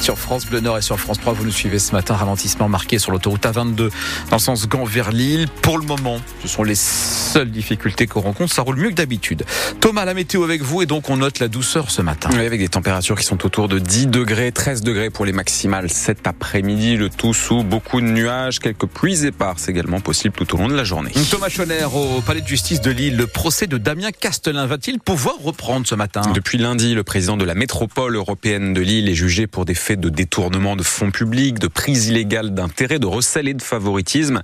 sur France Bleu Nord et sur France 3. Vous nous suivez ce matin. Ralentissement marqué sur l'autoroute A22 dans le sens Gand vers Lille. Pour le moment, ce sont les seules difficultés qu'on rencontre. Ça roule mieux que d'habitude. Thomas, la météo avec vous et donc on note la douceur ce matin. Oui, avec des températures qui sont autour de 10 degrés, 13 degrés pour les maximales cet après-midi. Le tout sous beaucoup de nuages, quelques pluies éparses également possibles tout au long de la journée. Thomas Schoner au palais de justice de Lille. Le procès de Damien Castelin va-t-il pouvoir reprendre ce matin? Depuis lundi, le président de la métropole européenne de Lille est jugé pour des faits de détournement de fonds publics, de prise illégale d'intérêts, de recel de favoritisme.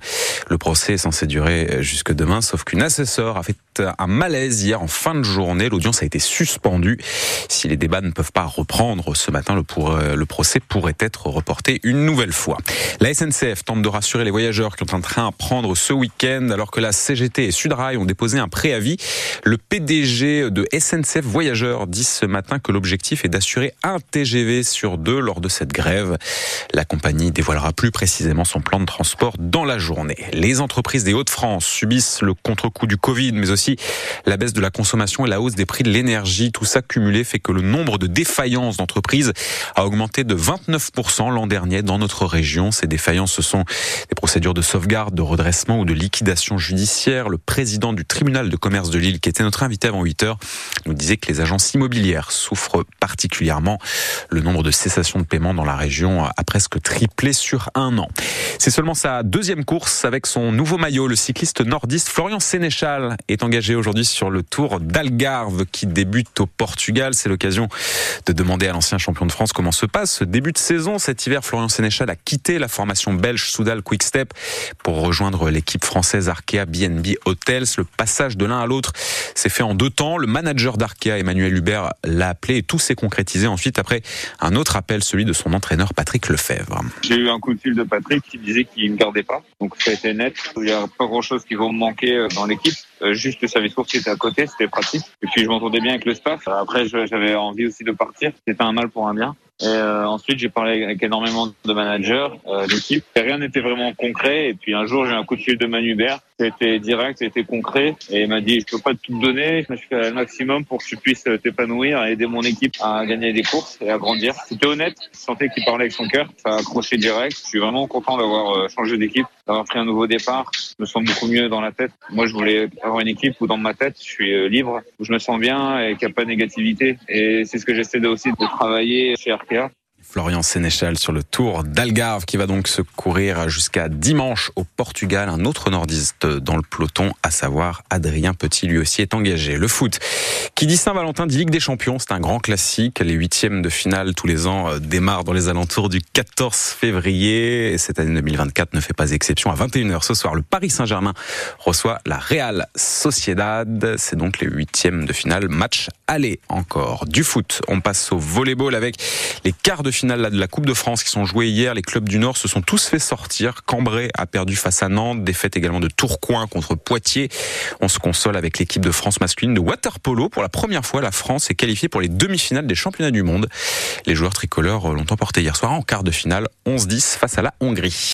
Le procès est censé durer jusque demain, sauf qu'une assesseur a fait un malaise hier en fin de journée. L'audience a été suspendue. Si les débats ne peuvent pas reprendre ce matin, le, le procès pourrait être reporté une nouvelle fois. La SNCF tente de rassurer les voyageurs qui ont un train à prendre ce week-end alors que la CGT et Sudrail ont déposé un préavis. Le PDG de SNCF Voyageurs dit ce matin que l'objectif est d'assurer un TGV sur deux lors de cette grève. La compagnie dévoilera plus précisément son plan de transport dans la journée. Les entreprises des Hauts-de-France subissent le contre-coup du Covid, mais aussi la baisse de la consommation et la hausse des prix de l'énergie. Tout ça cumulé fait que le nombre de défaillances d'entreprises a augmenté de 29% l'an dernier dans notre région. Ces défaillances, ce sont des procédures de sauvegarde, de redressement ou de liquidation judiciaire. Le président du tribunal de commerce de Lille, qui était notre invité avant 8 heures, nous disait que les agences immobilières souffrent particulièrement. Le nombre de cessations paiement dans la région a presque triplé sur un an. C'est seulement sa deuxième course avec son nouveau maillot. Le cycliste nordiste Florian Sénéchal est engagé aujourd'hui sur le Tour d'Algarve qui débute au Portugal. C'est l'occasion de demander à l'ancien champion de France comment se passe ce début de saison. Cet hiver, Florian Sénéchal a quitté la formation belge Soudal Quickstep pour rejoindre l'équipe française Arkea BNB Hotels. Le passage de l'un à l'autre s'est fait en deux temps. Le manager d'Arkea, Emmanuel Hubert, l'a appelé et tout s'est concrétisé ensuite après un autre appel, celui de son entraîneur Patrick Lefebvre. J'ai eu un coup de fil de Patrick qui disait qu'il ne me pas. Donc ça a été net. Il n'y a pas grand chose qui va me manquer dans l'équipe. Juste le service course qui était à côté, c'était pratique. Et puis je m'entendais bien avec le staff. Après, j'avais envie aussi de partir. C'était un mal pour un bien. Et euh, ensuite, j'ai parlé avec énormément de managers euh, d'équipe. Rien n'était vraiment concret. Et puis un jour, j'ai un coup de fil de Manubert. C'était direct, c'était concret. Et il m'a dit, je peux pas tout te donner. Je fais le maximum pour que tu puisses t'épanouir et aider mon équipe à gagner des courses et à grandir. C'était honnête. Je sentais qu'il parlait avec son cœur. Ça a accroché direct. Je suis vraiment content d'avoir changé d'équipe, d'avoir pris un nouveau départ. Je me sens beaucoup mieux dans la tête. Moi, je voulais avoir une équipe où dans ma tête, je suis libre, où je me sens bien et qu'il n'y a pas de négativité. Et c'est ce que j'essaie aussi de travailler chez Arkea. Florian Sénéchal sur le Tour d'Algarve qui va donc se courir jusqu'à dimanche au Portugal. Un autre nordiste dans le peloton, à savoir Adrien Petit, lui aussi est engagé. Le foot, qui dit Saint-Valentin, dit Ligue des Champions, c'est un grand classique. Les huitièmes de finale tous les ans démarrent dans les alentours du 14 février. Et cette année 2024 ne fait pas exception. À 21h ce soir, le Paris Saint-Germain reçoit la Real Sociedad. C'est donc les huitièmes de finale. Match aller encore. Du foot, on passe au volleyball avec les quarts de finale de la Coupe de France qui sont joués hier. Les clubs du Nord se sont tous fait sortir. Cambrai a perdu face à Nantes, défaite également de Tourcoing contre Poitiers. On se console avec l'équipe de France masculine de waterpolo. Pour la première fois, la France est qualifiée pour les demi-finales des championnats du monde. Les joueurs tricolores l'ont emporté hier soir en quart de finale 11-10 face à la Hongrie.